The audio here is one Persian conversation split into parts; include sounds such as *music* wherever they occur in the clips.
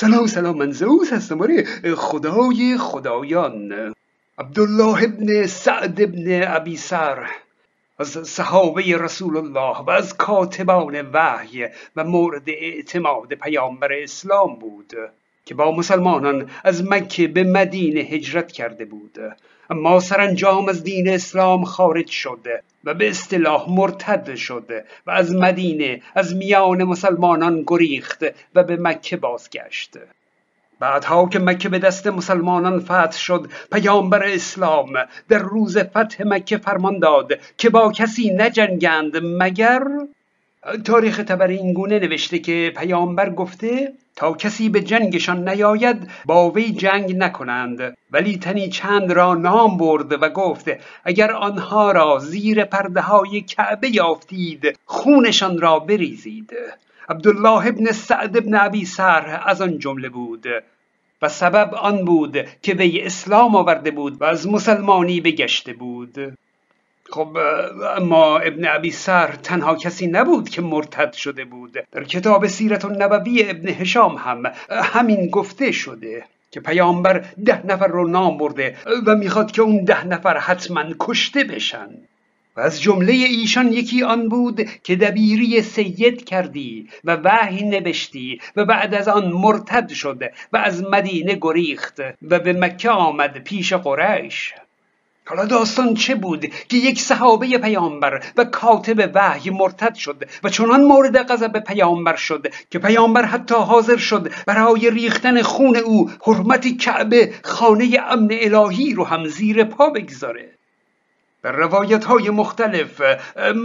سلام سلام من زئوس هستم. آره خدای خدایان. عبدالله ابن سعد ابن ابی سر. از صحابه رسول الله و از کاتبان وحی و مورد اعتماد پیامبر اسلام بود. که با مسلمانان از مکه به مدینه هجرت کرده بود. اما سرانجام از دین اسلام خارج شد و به اصطلاح مرتد شد و از مدینه از میان مسلمانان گریخت و به مکه بازگشت. بعدها که مکه به دست مسلمانان فتح شد پیامبر اسلام در روز فتح مکه فرمان داد که با کسی نجنگند مگر؟ تاریخ تبر این گونه نوشته که پیامبر گفته تا کسی به جنگشان نیاید با وی جنگ نکنند. ولی تنی چند را نام برد و گفت اگر آنها را زیر پرده های کعبه یافتید خونشان را بریزید. عبدالله ابن سعد ابن ابی سر از آن جمله بود. و سبب آن بود که وی اسلام آورده بود و از مسلمانی بگشته بود. خب اما ابن ابی سر تنها کسی نبود که مرتد شده بود. در کتاب سیرت النبوی ابن هشام هم همین گفته شده که پیامبر ده نفر رو نام برده و می‌خواد که اون ده نفر حتما کشته بشن. و از جمله ایشان یکی آن بود که دبیری سید کردی و وحی نوشتی و بعد از آن مرتد شد و از مدینه گریخت و به مکه آمد پیش قریش. حالا داستان چه بود که یک صحابه پیامبر و کاتب وحی مرتد شد و چنان مورد غضب پیامبر شد که پیامبر حتی حاضر شد برای ریختن خون او حرمت کعبه خانه امن الهی رو هم زیر پا بگذاره. در روایت های مختلف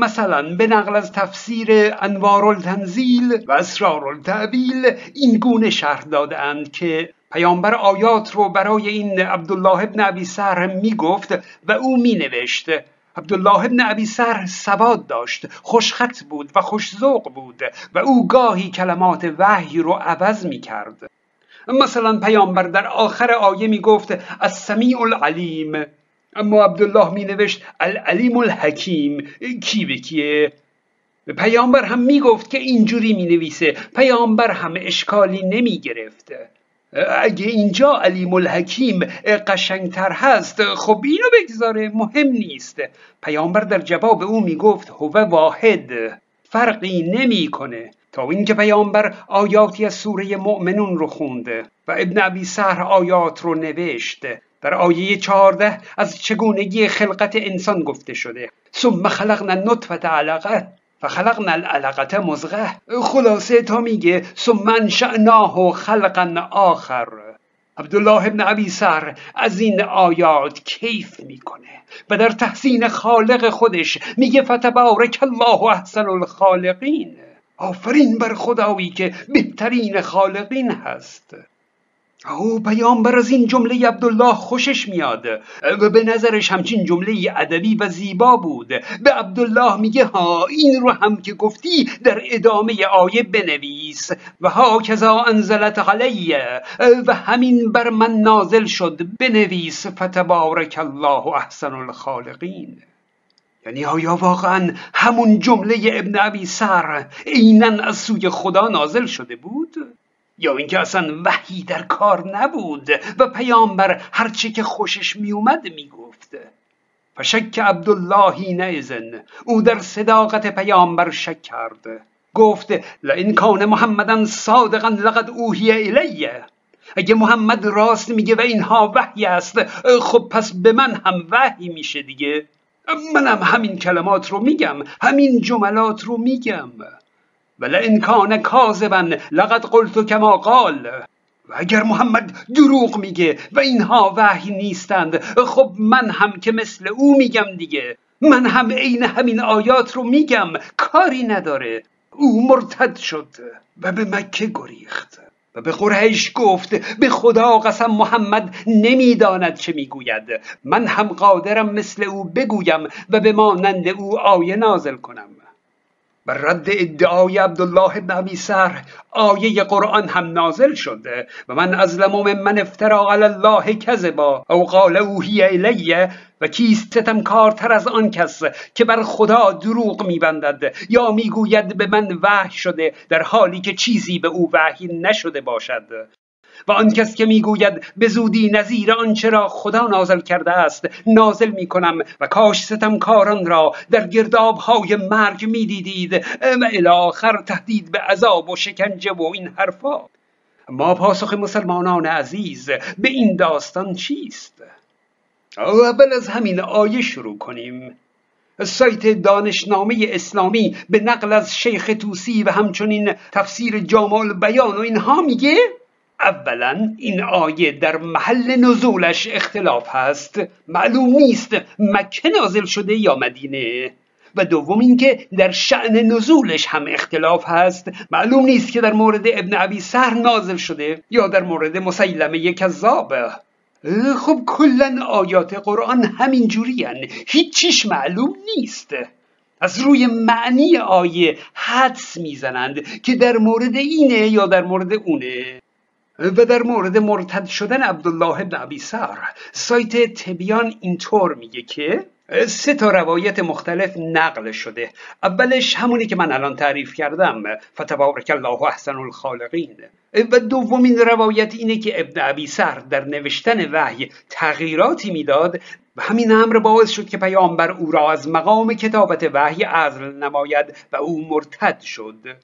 مثلا به نقل از تفسیر انوار التنزیل و اسرار التعبیل این گونه شرح دادند که پیامبر آیات رو برای این عبدالله ابن ابی سر می گفت و او می نوشت عبدالله ابن ابی سر سواد داشت خوشخط بود و خوشذوق بود و او گاهی کلمات وحی رو عوض می کرد مثلا پیامبر در آخر آیه می گفت از سمیع العلیم. اما عبدالله می نوشت العلیم الحکیم. کی به کیه؟ پیامبر هم می گفت که اینجوری می نویسه پیامبر هم اشکالی نمی گرفت اگه اینجا علیم الحکیم قشنگتر هست خب اینو بگذاره مهم نیست. پیامبر در جواب او می‌گفت هو واحد. فرقی نمی‌کنه. تا اینکه پیامبر آیاتی از سوره مؤمنون رو خونده و ابن ابی سهر آیات رو نوشت. در آیه چهارده از چگونگی خلقت انسان گفته شده. ثم خلقنا نطفه علقه فخلقنا العلقه مزغه خلاصه تا میگه ثم انشأناه خلقا آخر. عبدالله ابن ابی سر از این آیات کیف می‌کنه. و در تحسین خالق خودش میگه فتبارک الله احسن الخالقین. آفرین بر خدایی که بهترین خالقین هست. او پیامبر از این جمله عبدالله خوشش میاد. و به نظرش همچین جمله ادبی و زیبا بود. به عبدالله میگه ها این رو هم که گفتی در ادامه آیه بنویس. و ها کذا انزلت علیه و همین بر من نازل شد. بنویس فتبارک الله احسن الخالقین. یعنی آیا واقعا همون جمله ابن ابی سر عینا از سوی خدا نازل شده بود؟ یا اینکه اصلا وحی در کار نبود و پیامبر هرچه که خوشش میومد می‌گفت. فشک عبدالله نئذن او در صداقت پیامبر شک کرد. گفت لئن کان محمدا صادقا لقد اوحی الیه. اگه محمد راست میگه و اینها وحی است خب پس به من هم وحی میشه دیگه. منم همین کلمات رو میگم همین جملات رو میگم. ولئن کان کاذبا لقد قلت کما قال. و اگر محمد دروغ میگه و اینها وحی نیستند. خب من هم که مثل او میگم دیگه. من هم عین همین آیات رو میگم. کاری نداره. او مرتد شد و به مکه گریخت. و به قریش گفت به خدا قسم محمد نمی‌داند چه می‌گوید. من هم قادرم مثل او بگویم و به مانند او آیه نازل کنم. بر رد ادعای عبدالله بن ابی سر آیه قرآن هم نازل شده و من از من افترا علی الله کذبا او قال اوهی و کیست ستمکارتر از آن کس که بر خدا دروغ میبندد یا می‌گوید به من وحی شده در حالی که چیزی به او وحی نشده باشد؟ و آن کس که می‌گوید به زودی نظیر آنچه را خدا نازل کرده است نازل می‌کنم و کاش ستمکاران را در گرداب های مرگ می‌دیدید و الاخر تهدید به عذاب و شکنجه و این حرفا. ما پاسخ مسلمانان عزیز به این داستان چیست؟ اول از همین آیه شروع کنیم. سایت دانشنامه اسلامی به نقل از شیخ توسی و همچنین تفسیر جامال بیان و اینها میگه اولا این آیه در محل نزولش اختلاف هست. معلوم نیست مکه نازل شده یا مدینه. و دوم اینکه در شعن نزولش هم اختلاف هست. معلوم نیست که در مورد ابن ابی سهر نازل شده یا در مورد مسیلمه کذاب. خب کلا آیات قرآن همین جوری هیچیش معلوم نیست. از روی معنی آیه حدس می‌زنند که در مورد اینه یا در مورد اونه. و در مورد مرتد شدن عبدالله ابن ابی سر سایت تبیان اینطور میگه که سه تا روایت مختلف نقل شده. اولش همونی که من الان تعریف کردم فتبارک الله احسن الخالقین. و دومین روایت اینه که ابن ابی سر در نوشتن وحی تغییراتی می‌داد. و همین امر باعث شد که پیامبر او را از مقام کتابت وحی عزل نماید و او مرتد شد.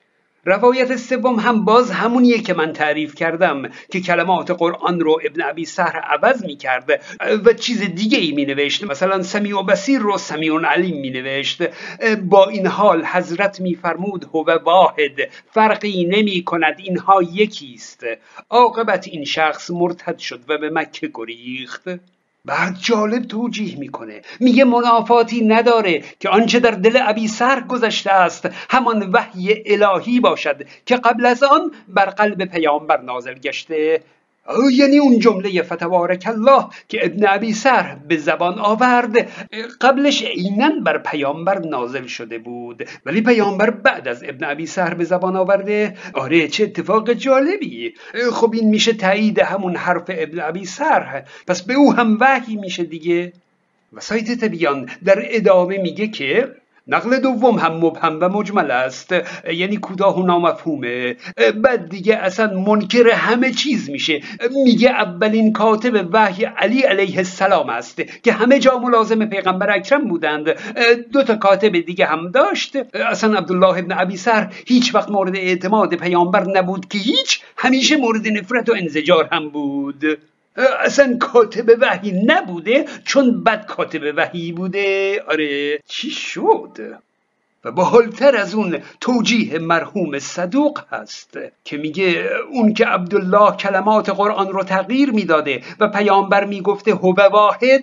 روایت سوم هم باز همونیه که من تعریف کردم که کلمات قرآن رو ابن ابی سهر عوض می کرد و چیز دیگه ای می نوشت مثلا سمیع و بسیر رو سمیع و علیم می نوشت با این حال حضرت می فرمود هو واحد فرقی نمی کند اینها یکیست. عاقبت این شخص مرتد شد و به مکه گریخت. بعد جالب توجیه می‌کنه. میگه منافاتی نداره که آنچه در دل ابی سر گذشته است همان وحی الهی باشد که قبل از آن بر قلب پیامبر نازل گشته. یعنی اون جمله فتوارک الله که ابن ابی سر به زبان آورد. قبلش عینا بر پیامبر نازل شده بود ولی پیامبر بعد از ابن ابی سر به زبان آورده. آره چه اتفاق جالبی. خب این میشه تایید همون حرف ابن ابی سر پس به او هم وحی میشه دیگه. و سایت تبیان در ادامه میگه که نقل دوم هم مبهم و مجمل است. یعنی کوتاه و نامفهومه. بعد دیگه اصلا منکر همه چیز میشه. میگه اولین کاتب وحی علی علیه السلام است که همه جا ملازم پیغمبر اکرم بودند. دو تا کاتب دیگه هم داشت. اصلا عبدالله ابن ابی سر هیچ وقت مورد اعتماد پیامبر نبود که هیچ. همیشه مورد نفرت و انزجار هم بود. اصلا کاتب وحی نبوده چون بد کاتب وحی بوده. آره چی شد؟ و حالتر از اون توجیه مرحوم صدوق هست که میگه اون که عبدالله کلمات قرآن رو تغییر می‌داده و پیامبر می‌گفته هو واحد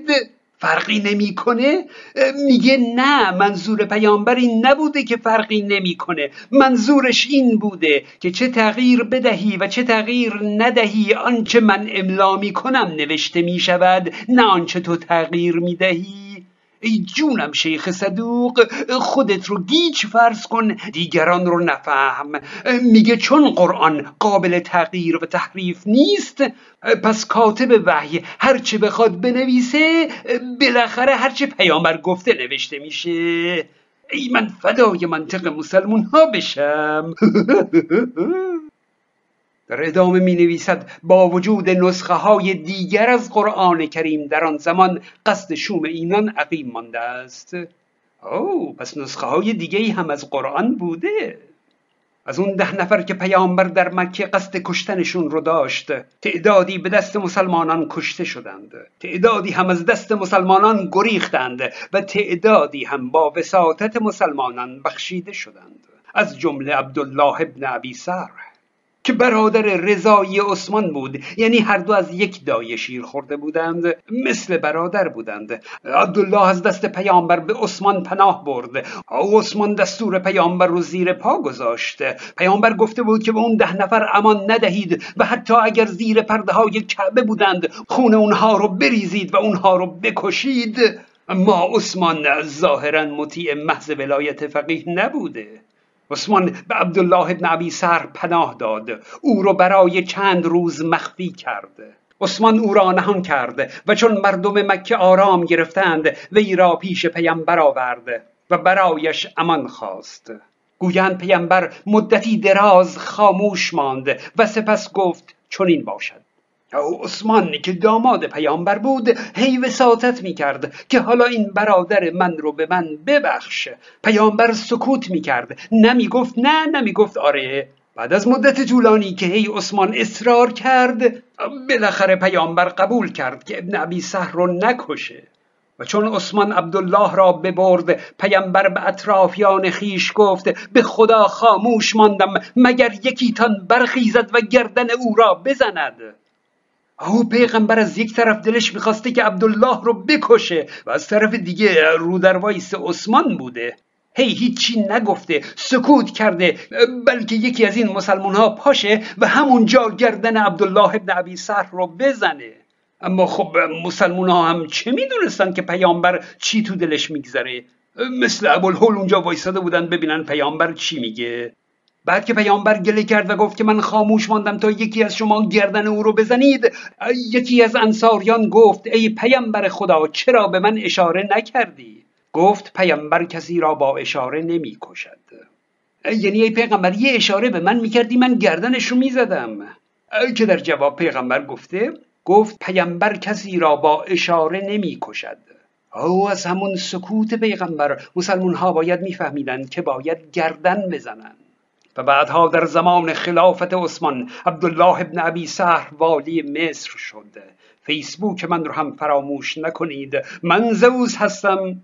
فرقی نمی‌کنه میگه نه منظور پیامبر این نبوده که فرقی نمی‌کنه منظورش این بوده که چه تغییر بدهی و چه تغییر ندهی آنچه من املا می‌کنم نوشته می‌شود نه آنچه تو تغییر می‌دهی. ای جونم شیخ صدوق خودت رو گیج فرض کن دیگران رو نفهم. میگه چون قرآن قابل تغییر و تحریف نیست پس کاتب وحی هرچه بخواد بنویسه بالاخره هرچه پیامبر گفته نوشته میشه. ای من فدای منطق مسلمون ها بشم. *laughs* در ادامه می نویسد با وجود نسخه های دیگر از قرآن کریم در آن زمان قصد شوم اینان عقیم مانده است. او پس نسخه های دیگه هم از قرآن بوده. از اون ده نفر که پیامبر در مکه قصد کشتنشون رو داشت تعدادی به دست مسلمانان کشته شدند. تعدادی هم از دست مسلمانان گریختند و تعدادی هم با وساطت مسلمانان بخشیده شدند. از جمله عبدالله ابن ابی سر که برادر رضایی عثمان بود. یعنی هر دو از یک دایه شیر خورده بودند مثل برادر بودند. عبدالله از دست پیامبر به عثمان پناه برد. او عثمان دستور پیامبر رو زیر پا گذاشت. پیامبر گفته بود که به اون ده نفر امان ندهید و حتی اگر زیر پرده های کعبه بودند خون اونها رو بریزید و اونها رو بکشید. ما عثمان ظاهرا مطیع محض ولایت فقیه نبوده. عثمان به عبدالله ابن ابی سر پناه داد. او را برای چند روز مخفی کرد. عثمان او را نهان کرد و چون مردم مکه آرام گرفتند وی را پیش پیامبر آورد و برایش امان خواست. گویند پیامبر مدتی دراز خاموش ماند و سپس گفت چنین باشد. عثمان که داماد پیامبر بود هی وساطت می‌کرد که حالا این برادر من رو به من ببخش. پیامبر سکوت می‌کرد. نمی‌گفت نه نمی‌گفت آره بعد از مدت طولانی که هی عثمان اصرار کرد بالاخره پیامبر قبول کرد که ابن ابی سهر رو نکشه. و چون عثمان عبدالله را ببرد پیامبر به اطرافیان خیش گفت به خدا خاموش ماندم مگر یکیتان برخیزد و گردن او را بزند؟ او پیغمبر از یک طرف دلش می‌خواسته که عبدالله رو بکشه و از طرف دیگه رو در وایس عثمان بوده. هی هیچی نگفته سکوت کرده بلکه یکی از این مسلمان ها پاشه و همونجا گردن عبدالله ابن عبی سر رو بزنه. اما خب مسلمان ها هم چه می‌دونستن که پیامبر چی تو دلش میگذره؟ مثل ابوالهول اونجا وایساده بودن ببینن پیامبر چی میگه. بعد که پیامبر گله کرد و گفت که من خاموش ماندم تا یکی از شما گردن او رو بزنید یکی از انصاریان گفت ای پیامبر خدا چرا به من اشاره نکردی؟ گفت پیامبر کسی را با اشاره نمی کشد. یعنی ای پیغمبر یه اشاره به من می‌کردی من گردنش رو می‌زدم که در جواب پیغمبر گفته گفت پیامبر کسی را با اشاره نمی کشد. او از همون سکوت پیغمبر. مسلمون ها باید میفهمیدند که باید گردن بزنند. و بعدها در زمان خلافت عثمان عبدالله ابن ابی سهر والی مصر شد. فیسبوک من رو هم فراموش نکنید. من زوز هستم.